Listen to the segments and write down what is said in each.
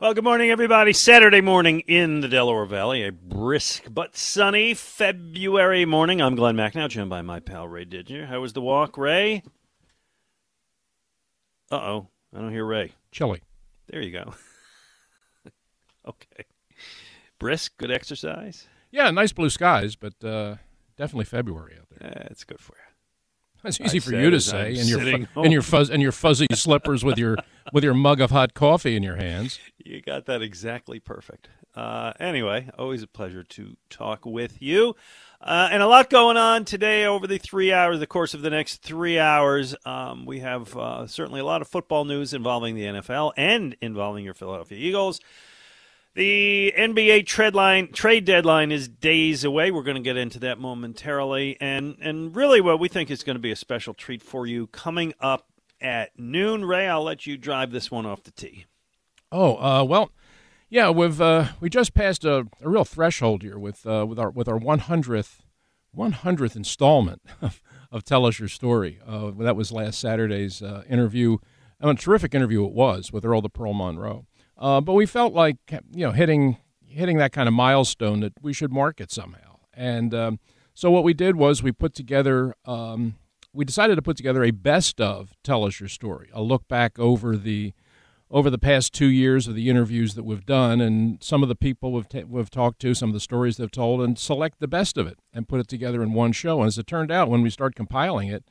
Well, good morning, everybody. Saturday morning in the Delaware Valley, a brisk but sunny February morning. I'm Glenn Macnow, joined by my pal Ray Didinger. How was the walk, Ray? Uh oh, I don't hear Ray. Chilly. There you go. okay. Brisk, good exercise? Yeah, nice blue skies, but uh, definitely February out there. Yeah, it's good for you. That's easy I for you to say, and your and your fuzz and your fuzzy slippers with your with your mug of hot coffee in your hands. You got that exactly perfect. Uh, anyway, always a pleasure to talk with you. Uh, and a lot going on today over the three hours, the course of the next three hours. Um, we have uh, certainly a lot of football news involving the NFL and involving your Philadelphia Eagles. The NBA trade line, trade deadline is days away. We're going to get into that momentarily, and and really, what we think is going to be a special treat for you coming up at noon. Ray, I'll let you drive this one off the tee. Oh, uh, well, yeah, we've uh, we just passed a, a real threshold here with uh, with our with our one hundredth one hundredth installment of, of Tell Us Your Story. Uh, that was last Saturday's uh, interview. And a terrific interview it was with Earl the Pearl Monroe. Uh, but we felt like you know hitting hitting that kind of milestone that we should mark it somehow. And um, so what we did was we put together um, we decided to put together a best of Tell Us Your Story, a look back over the over the past two years of the interviews that we've done and some of the people we've, we've talked to, some of the stories they've told, and select the best of it and put it together in one show. And as it turned out, when we started compiling it,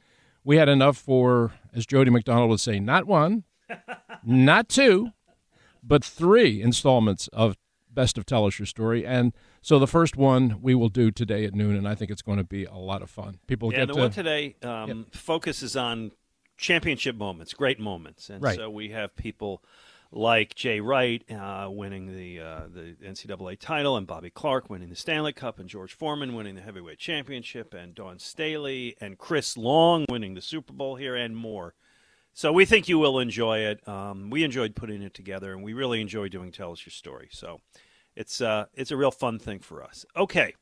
we had enough for, as Jody McDonald would say, not one, not two, but three installments of Best of Tell Us Your Story. And so the first one we will do today at noon, and I think it's going to be a lot of fun. People Yeah, get the to one today um, focuses on championship moments, great moments, and Right. so we have people like Jay Wright uh, winning the uh, the NCAA title, and Bobby Clarke winning the Stanley Cup, and George Foreman winning the heavyweight championship, and Dawn Staley and Chris Long winning the Super Bowl here, and more. So we think you will enjoy it. Um, we enjoyed putting it together, and we really enjoy doing Tell Us Your Story. So it's uh, it's a real fun thing for us. Okay.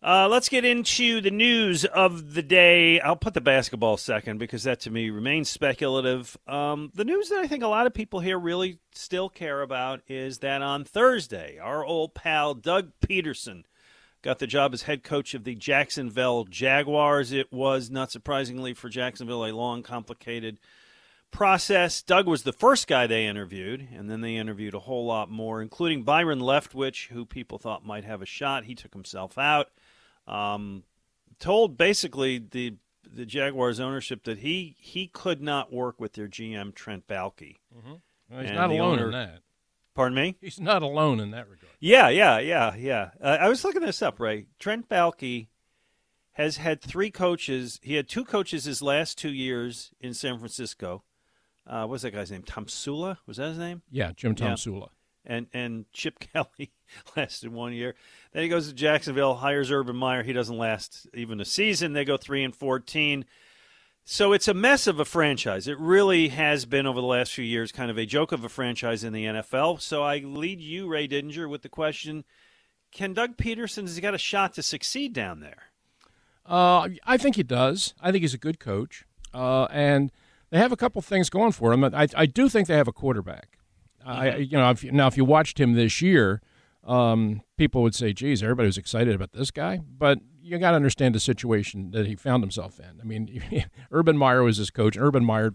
Uh, let's get into the news of the day. I'll put the basketball second because that to me remains speculative. Um, the news that I think a lot of people here really still care about is that on Thursday, our old pal Doug Pederson got the job as head coach of the Jacksonville Jaguars. It was, not surprisingly for Jacksonville, a long, complicated process. Doug was the first guy they interviewed, and then they interviewed a whole lot more, including Byron Leftwich, who people thought might have a shot. He took himself out. Um, told basically the the Jaguars ownership that he he could not work with their GM Trent Baalke. Well, he's And not alone owner- in that. Pardon me. He's not alone in that regard. Yeah, yeah, yeah, yeah. Uh, I was looking this up, Ray. Trent Baalke has had three coaches. He had two coaches his last two years in San Francisco. Uh, what's that guy's name? Tomsula? Was that his name? Yeah, Jim Tom Yeah. Sula. And and Chip Kelly lasted one year. Then he goes to Jacksonville, hires Urban Meyer. He doesn't last even a season. They go three and fourteen. So it's a mess of a franchise. It really has been over the last few years, kind of a joke of a franchise in the NFL. So I lead you, Ray Didinger, with the question: Can Doug Pederson has he got a shot to succeed down there? Uh, I think he does. I think he's a good coach, uh, and they have a couple things going for him. I, I do think they have a quarterback. I, you know, if, now if you watched him this year, um, people would say, geez, everybody was excited about this guy. But you got to understand the situation that he found himself in. I mean, Urban Meyer was his coach. Urban Meyer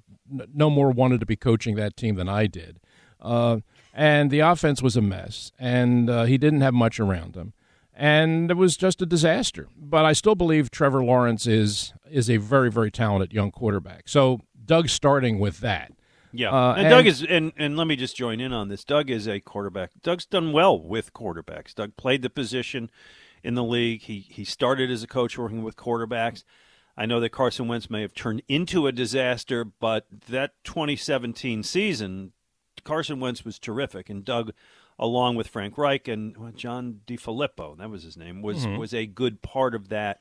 no more wanted to be coaching that team than I did. Uh, and the offense was a mess, and uh, he didn't have much around him. And it was just a disaster. But I still believe Trevor Lawrence is is a very, very talented young quarterback. So Doug's starting with that. Yeah, uh, and, and, Doug is, and and let me just join in on this. Doug is a quarterback. Doug's done well with quarterbacks. Doug played the position in the league. He he started as a coach working with quarterbacks. I know that Carson Wentz may have turned into a disaster, but that 2017 season, Carson Wentz was terrific, and Doug, along with Frank Reich and John DeFilippo, that was his name, was mm-hmm. was a good part of that.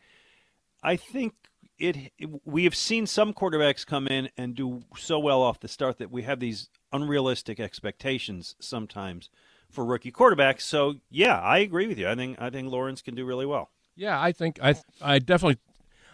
I think it, it, we have seen some quarterbacks come in and do so well off the start that we have these unrealistic expectations sometimes for rookie quarterbacks. So yeah, I agree with you. I think I think Lawrence can do really well. Yeah, I think I I definitely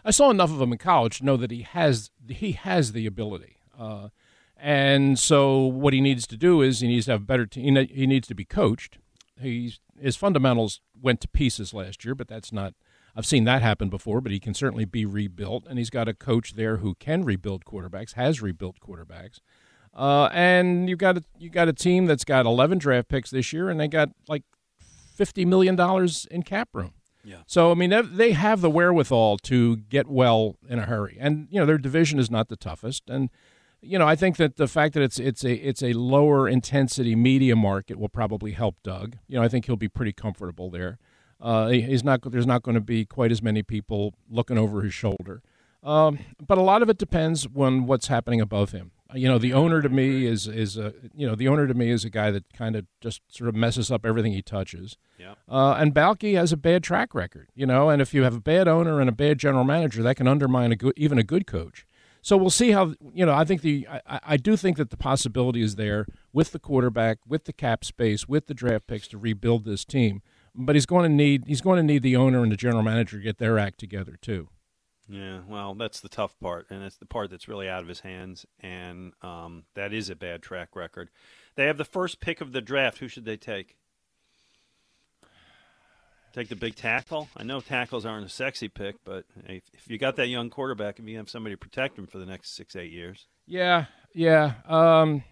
I saw enough of him in college to know that he has he has the ability. Uh, and so what he needs to do is he needs to have better team. He needs to be coached. He's his fundamentals went to pieces last year, but that's not I've seen that happen before, but he can certainly be rebuilt, and he's got a coach there who can rebuild quarterbacks, has rebuilt quarterbacks, uh, and you've got a, you got a team that's got 11 draft picks this year, and they got like 50 million dollars in cap room. Yeah. So I mean, they have the wherewithal to get well in a hurry, and you know their division is not the toughest, and you know I think that the fact that it's it's a it's a lower intensity media market will probably help Doug. You know I think he'll be pretty comfortable there. Uh, he's not. There's not going to be quite as many people looking over his shoulder. Um, but a lot of it depends on what's happening above him. You know, the owner to me is is a you know the owner to me is a guy that kind of just sort of messes up everything he touches. Yeah. Uh, and Baalke has a bad track record. You know, and if you have a bad owner and a bad general manager, that can undermine a good, even a good coach. So we'll see how you know. I think the I, I do think that the possibility is there with the quarterback, with the cap space, with the draft picks to rebuild this team but he's going to need he's going to need the owner and the general manager to get their act together too. Yeah, well, that's the tough part, and it's the part that's really out of his hands, and um, that is a bad track record. They have the first pick of the draft. Who should they take? Take the big tackle. I know tackles aren't a sexy pick, but if, if you got that young quarterback, if you have somebody to protect him for the next six eight years, yeah, yeah, um,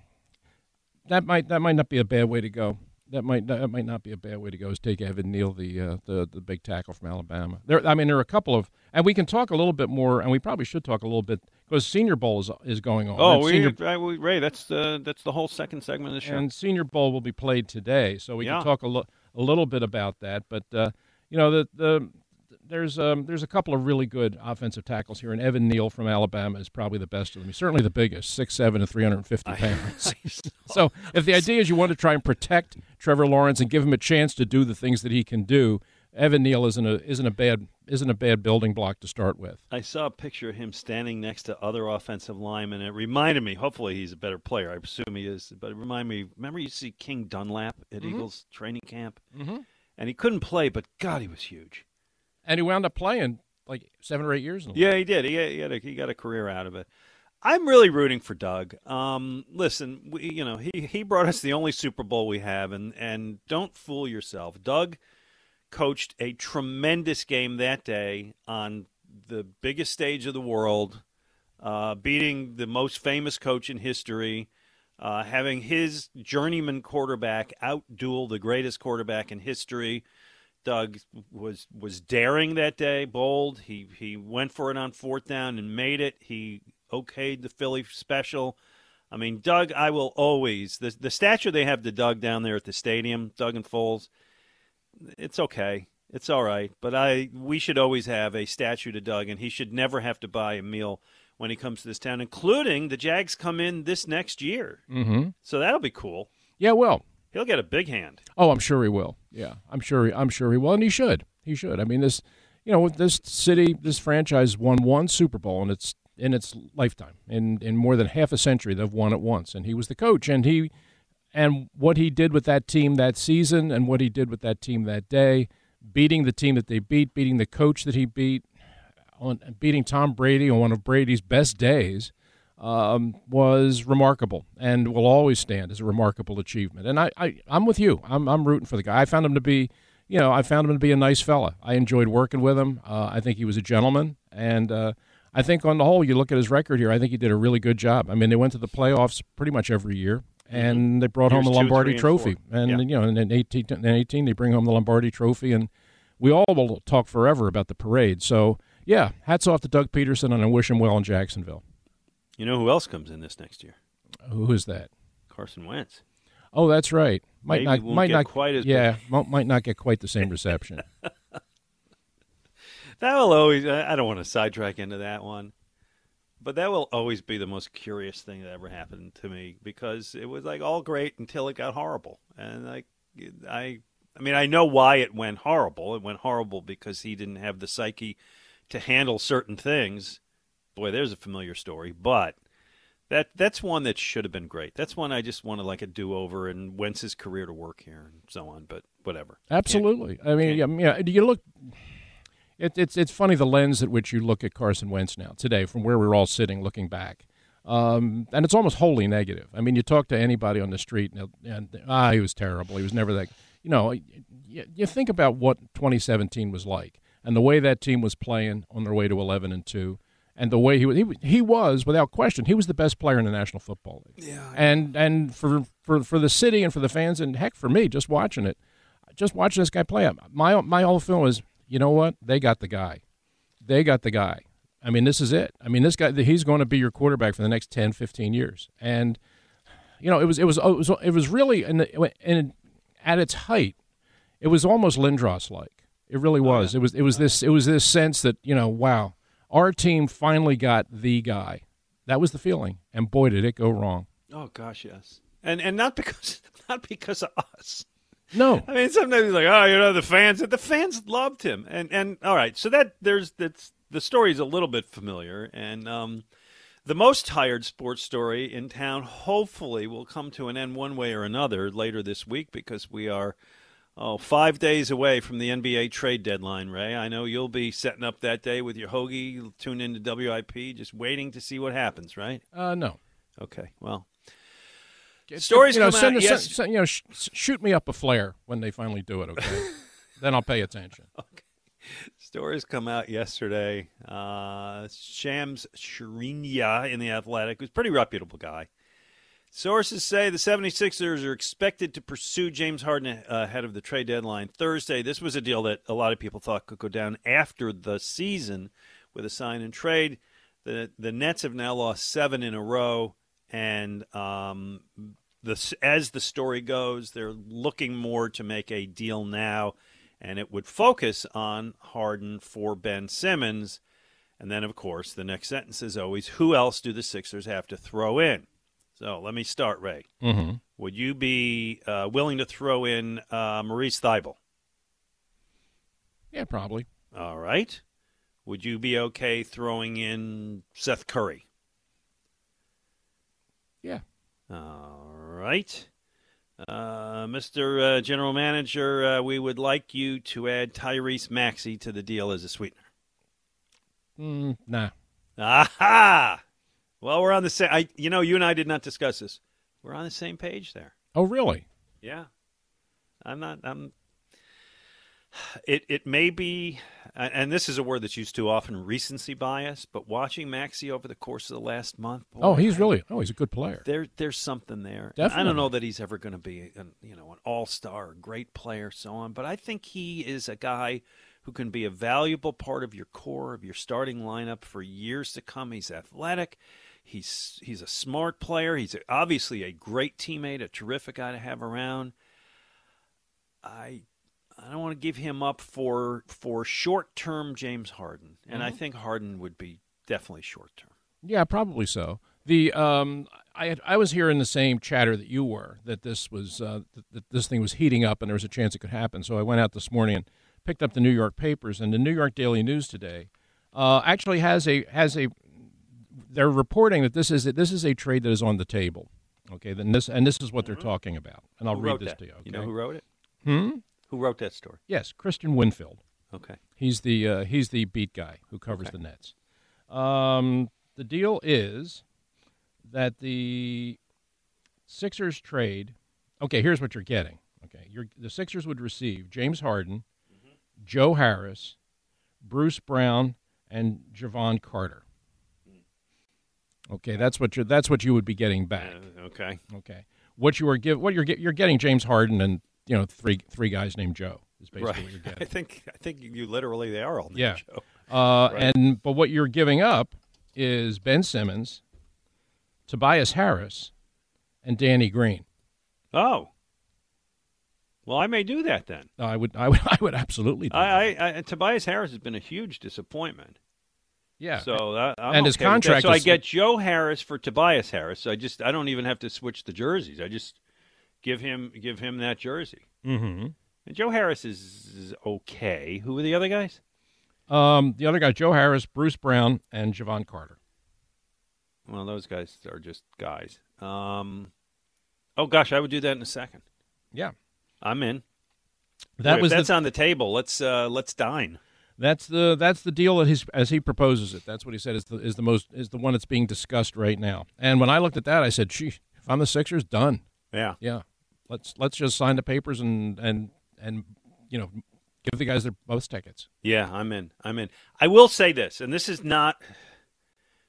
that might that might not be a bad way to go that might that might not be a bad way to go. Is take Evan Neal, the uh, the the big tackle from Alabama. There, I mean, there are a couple of, and we can talk a little bit more, and we probably should talk a little bit because Senior Bowl is is going on. Oh, we, Senior, we, Ray, that's the that's the whole second segment of the show. And Senior Bowl will be played today, so we yeah. can talk a, lo- a little bit about that. But uh, you know, the the there's um, there's a couple of really good offensive tackles here, and Evan Neal from Alabama is probably the best of them. He's certainly the biggest, six seven and three hundred and fifty pounds. so if the idea is you want to try and protect Trevor Lawrence and give him a chance to do the things that he can do, Evan Neal isn't a isn't a bad isn't a bad building block to start with. I saw a picture of him standing next to other offensive linemen. It reminded me. Hopefully, he's a better player. I assume he is, but it reminded me. Remember, you see King Dunlap at mm-hmm. Eagles training camp, mm-hmm. and he couldn't play, but God, he was huge and he wound up playing like seven or eight years. yeah, he did. He he, had a, he got a career out of it. I'm really rooting for Doug. Um, listen, we, you know, he, he brought us the only Super Bowl we have, and, and don't fool yourself. Doug coached a tremendous game that day on the biggest stage of the world, uh, beating the most famous coach in history, uh, having his journeyman quarterback outduel the greatest quarterback in history. Doug was was daring that day, bold. He he went for it on fourth down and made it. He okayed the Philly special. I mean, Doug, I will always the the statue they have to Doug down there at the stadium, Doug and Foles. It's okay, it's all right, but I we should always have a statue to Doug, and he should never have to buy a meal when he comes to this town, including the Jags come in this next year. Mm-hmm. So that'll be cool. Yeah, well, He'll get a big hand. Oh, I'm sure he will. Yeah, I'm sure. He, I'm sure he will, and he should. He should. I mean, this, you know, this city, this franchise won one Super Bowl in its in its lifetime. In in more than half a century, they've won it once, and he was the coach, and he, and what he did with that team that season, and what he did with that team that day, beating the team that they beat, beating the coach that he beat, on beating Tom Brady on one of Brady's best days. Um, was remarkable and will always stand as a remarkable achievement. And I, I, I'm with you. I'm, I'm rooting for the guy. I found him to be, you know, I found him to be a nice fella. I enjoyed working with him. Uh, I think he was a gentleman. And uh, I think on the whole, you look at his record here, I think he did a really good job. I mean, they went to the playoffs pretty much every year. And they brought Here's home the Lombardi and Trophy, four. and Yeah. you know, in 18, in 18 they bring home the Lombardi Trophy, and we all will talk forever about the parade. So, yeah, hats off to Doug Pederson, and I wish him well in Jacksonville. You know who else comes in this next year? Who is that? Carson Wentz. Oh, that's right. Might Maybe not, might get not quite as yeah, mo- might not get quite the same reception. That will always. I I don't want to sidetrack into that one, but that will always be the most curious thing that ever happened to me because it was like all great until it got horrible, and like I, I mean, I know why it went horrible. It went horrible because he didn't have the psyche to handle certain things. Boy, there's a familiar story, but that that's one that should have been great. That's one I just wanted like a do over and Wentz's career to work here and so on. But whatever. Absolutely. I mean, yeah, yeah, you look. It, it's it's funny the lens at which you look at Carson Wentz now today, from where we're all sitting looking back, um, and it's almost wholly negative. I mean, you talk to anybody on the street, and, and ah, he was terrible. He was never that. You know, you, you think about what 2017 was like, and the way that team was playing on their way to 11 and two, and the way he was, he, he was without question, he was the best player in the National Football League. Yeah. And and for for for the city and for the fans, and heck, for me, just watching it just watching this guy play. My my whole feeling was, you know what? They got the guy. They got the guy. I mean, this is it. I mean, this guy he's going to be your quarterback for the next 10, 15 years. And you know, it was it was it was, it was really in, the, in at its height, it was almost Lindros like. It really oh, was. It was it was oh, this it was this sense that, you know, wow, our team finally got the guy. That was the feeling. And boy, did it go wrong. Oh gosh, yes. And and not because not because of us. No. I mean, sometimes he's like, oh, you know, the fans. The fans loved him, and and all right. So that there's that's the story is a little bit familiar, and um, the most tired sports story in town hopefully will come to an end one way or another later this week because we are. Oh, five days away from the NBA trade deadline, Ray. I know you'll be setting up that day with your hoagie, tune into WIP, just waiting to see what happens, right? Uh no. Okay, well, Stories you know, come send, out, yes. send- you know, sh- shoot me up a flare when they finally do it, okay? then I'll pay attention. Okay. Stories come out yesterday. Uh, Shams Charania in The Athletic, who's a pretty reputable guy. Sources say the 76ers are expected to pursue James Harden ahead of the trade deadline Thursday. This was a deal that a lot of people thought could go down after the season with a sign and trade. The the Nets have now lost seven in a row, and um, the as the story goes, they're looking more to make a deal now, and it would focus on Harden for Ben Simmons. And then, of course, the next sentence is always, who else do the Sixers have to throw in? So let me start, Ray. Mm-hmm. Would you be uh, willing to throw in uh, Matisse Thybulle? Yeah, probably. All right. Would you be okay throwing in Seth Curry? Yeah. All right. Uh, Mr. Uh, General Manager, uh, we would like you to add Tyrese Maxey to the deal as a sweetener. Mm, nah. Aha! Well, we're on the same. I, you know, you and I did not discuss this. We're on the same page there. Oh, really? Yeah, I'm not. I'm. It it may be, and this is a word that's used too often, recency bias. But watching Maxey over the course of the last month, boy, Oh, he's really. Oh, he's a good player. there. There's something there. Definitely. I don't know that he's ever going to be, an, you know, an all star, great player, so on. But I think he is a guy who can be a valuable part of your core of your starting lineup for years to come. He's athletic. He's he's a smart player. He's obviously a great teammate, a terrific guy to have around. I I don't want to give him up for for short term James Harden, and I think Harden would be definitely short term. Yeah, probably so. The um, I had, I was hearing the same chatter that you were that this was uh, that this thing was heating up and there was a chance it could happen. So I went out this morning and picked up the New York papers and the New York Daily News today uh, actually has a has a they're reporting that this is this is a trade that is on the table. Okay, then this and this is what they're talking about, and I'll Who read this that? to you. Okay? You know who wrote it? Hmm? Who wrote that story? Yes, Kristian Winfield. Okay. He's the uh, he's the beat guy who covers Okay. the Nets. Um, the deal is that the Sixers trade. Okay, here's what you're getting. Okay, you're, the Sixers would receive James Harden, Joe Harris, Bruce Brown, and Jevon Carter. Okay, that's what you that's what you would be getting back. Uh, okay. Okay, what you are give what you're get, you're getting James Harden and you know three three guys named Joe is basically Right. what you're I think I think you literally they are all named Yeah. Joe. Uh, Right. And but what you're giving up is Ben Simmons, Tobias Harris, and Danny Green. Oh. Well, I may do that then. I would I would I would absolutely do I, that. I, I Tobias Harris has been a huge disappointment. Yeah. So that, I'm And his okay that. contract So I get Joe Harris for Tobias Harris. So I just I don't even have to switch the jerseys. I just give him give him that jersey. mm-hmm. And Joe Harris is, is okay. Who are the other guys? Um, the other guy, Joe Harris, Bruce Brown, and Jevon Carter. Well, those guys are just guys. Um, oh gosh, I would do that in a second. Yeah, I'm in. that Wait, was that's the, on the table. Let's uh, let's dine. That's the that's the deal that he's as he proposes it. That's what he said is the is the most is the one that's being discussed right now. And when I looked at that, I said, "Gee, if I'm the Sixers, done. Yeah. Yeah, let's let's just sign the papers and and and you know give the guys their both tickets." Yeah, I'm in. I'm in. I will say this, and this is not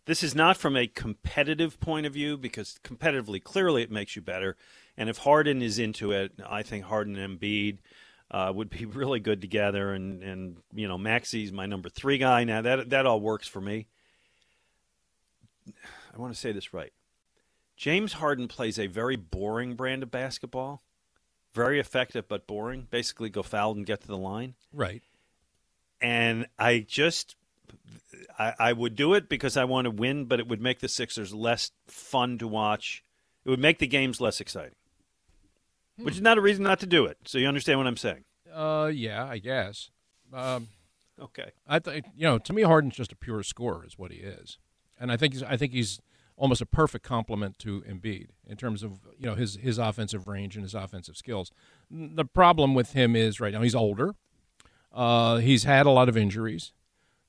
this is not from a competitive point of view because competitively, clearly, it makes you better. And if Harden is into it, I think Harden and Embiid uh, would be really good together. And and you know, Maxey's my number three guy now. That that all works for me. I want to say this right. James Harden plays a very boring brand of basketball. Very effective but boring. Basically, go foul and get to the line Right. and I just I, I would do it because I want to win, but it would make the Sixers less fun to watch. It would make the games less exciting, which is not a reason not to do it. So you understand what I'm saying? Uh, yeah, I guess. Um, Okay. I think you know, to me, Harden's just a pure scorer, is what he is, and I think he's, I think he's almost a perfect complement to Embiid in terms of you know his his offensive range and his offensive skills. The problem with him is right now he's older. Uh, he's had a lot of injuries.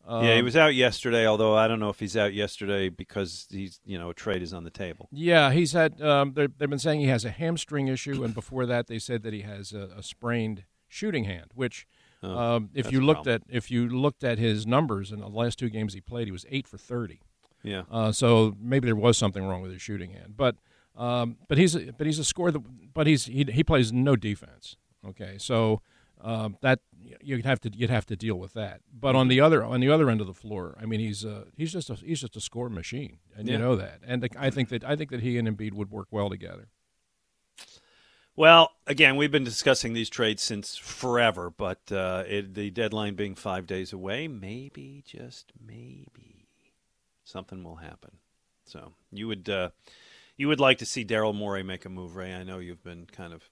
Yeah, he Um, was out yesterday. Although I don't know if he's out yesterday because he's you know a trade is on the table. Yeah, he's had. Um, they've been saying he has a hamstring issue, and before that, they said that he has a, a sprained shooting hand. Which, Oh, um, if you looked at if you looked at his numbers in the last two games he played, he was eight for thirty. Yeah. Uh, so maybe there was something wrong with his shooting hand, but um, but he's a, but he's a scorer. That, but he's he, he plays no defense. Okay, so um, that you'd have to you'd have to deal with that. But on the other on the other end of the floor, I mean, he's uh, he's just a he's just a score machine, and Yeah. you know that. And I think that I think that he and Embiid would work well together. Well, again, we've been discussing these trades since forever, but uh, it, the deadline being five days away, maybe, just maybe, something will happen. So you would uh, you would like to see Daryl Morey make a move, Ray. I know you've been kind of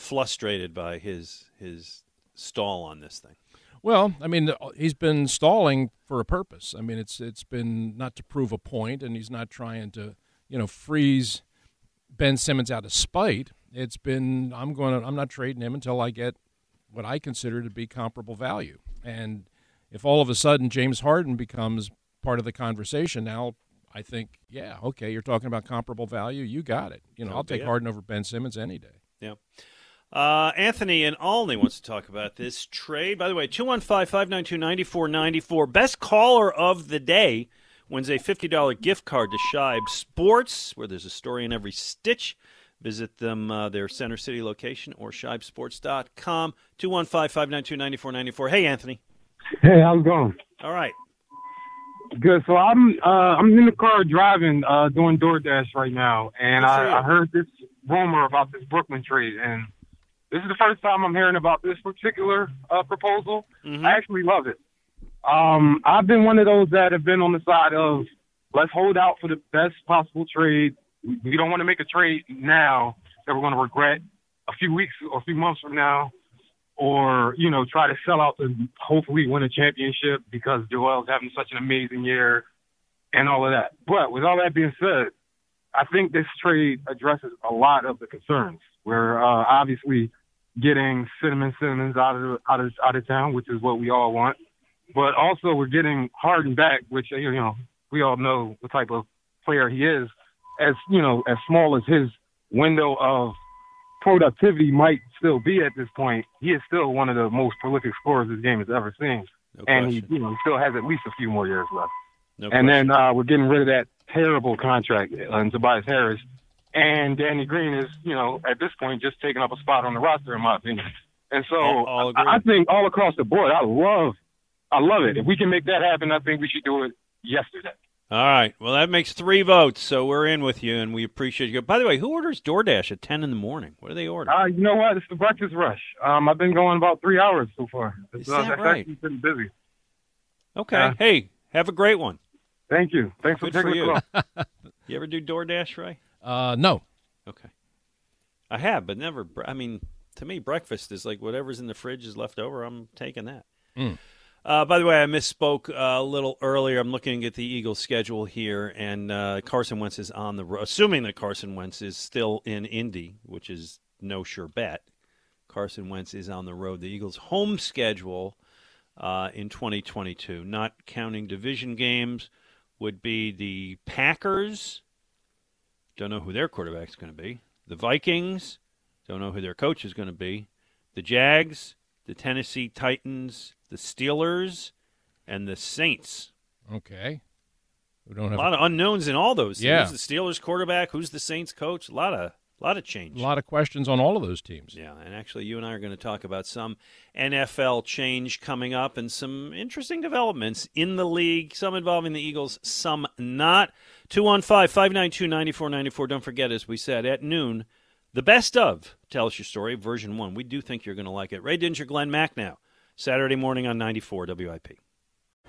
frustrated by his his stall on this thing. Well, I mean, he's been stalling for a purpose. I mean, it's it's been not to prove a point, and he's not trying to, you know, freeze Ben Simmons out of spite. It's been I'm going to I'm not trading him until I get what I consider to be comparable value. And if all of a sudden James Harden becomes part of the conversation now, I think, yeah, okay, you're talking about comparable value. You got it. You know, So I'll take it. Harden over Ben Simmons any day. Yeah. Uh, Anthony and Olney wants to talk about this trade. By the way, 215 592 9494. Best caller of the day wins a $50 gift card to Shibe Sports, where there's a story in every stitch. Visit them, uh, their Center City location, or shibesports.com. 215 592 9494. Hey, Anthony. Hey, how's it going? All right. Good. So I'm uh I'm in the car driving, uh doing DoorDash right now, and Good for you. I, I heard this rumor about this Brooklyn trade, and this is the first time I'm hearing about this particular uh, proposal. Mhm. I actually love it. Um, I've been one of those that have been on the side of let's hold out for the best possible trade. We don't want to make a trade now that we're going to regret a few weeks or a few months from now, or you know try to sell out to hopefully win a championship because Joel's having such an amazing year and all of that. But with all that being said, I think this trade addresses a lot of the concerns. We're uh, obviously getting Cinnamon Simmons out of out of out of town, which is what we all want. But also we're getting Harden back, which you know we all know the type of player he is. as you know, as small as his window of productivity might still be at this point, he is still one of the most prolific scorers this game has ever seen. No and he, you know, still has at least a few more years left. No and question. then uh, we're getting rid of that terrible contract on Tobias Harris. And Danny Green is, you know, at this point just taking up a spot on the roster, in my opinion. And so All- all. I, I think all across the board, I love, I love it. If we can make that happen, I think we should do it yesterday. All right. Well, that makes three votes, so we're in with you, and we appreciate you. By the way, who orders DoorDash at ten in the morning? What do they order? Uh, you know what? It's the breakfast rush. Um, I've been going about three hours so far. It's, Is uh, that right? actually been busy. okay. uh, hey, have a great one. Thank you. Thanks Good for for taking you. the call. You ever do DoorDash, Ray? Uh, no. Okay. I have, but never. I mean, to me, breakfast is like whatever's in the fridge is left over. I'm taking that. Mm. Uh, by the way, I misspoke uh, a little earlier. I'm looking at the Eagles' schedule here, and uh, Carson Wentz is on the road. Assuming that Carson Wentz is still in Indy, which is no sure bet. Carson Wentz is on the road. The Eagles' home schedule uh, in 2022, not counting division games, would be the Packers. Don't know who their quarterback's going to be. The Vikings. Don't know who their coach is going to be. The Jags, the Tennessee Titans, the Steelers, and the Saints. Okay. We don't have A lot of unknowns in all those. Yeah. Who's the Steelers quarterback? Who's the Saints coach? A lot of, lot of change. a lot of questions on all of those teams. Yeah, and actually, you and I are going to talk about some NFL change coming up and some interesting developments in the league, some involving the Eagles, some not. 215 592 9494. Don't forget, as we said, at noon, the best of Tell Us Your Story, version one. We do think you're going to like it. Ray Dinger, Glenn Macnow, Saturday morning on 94 WIP.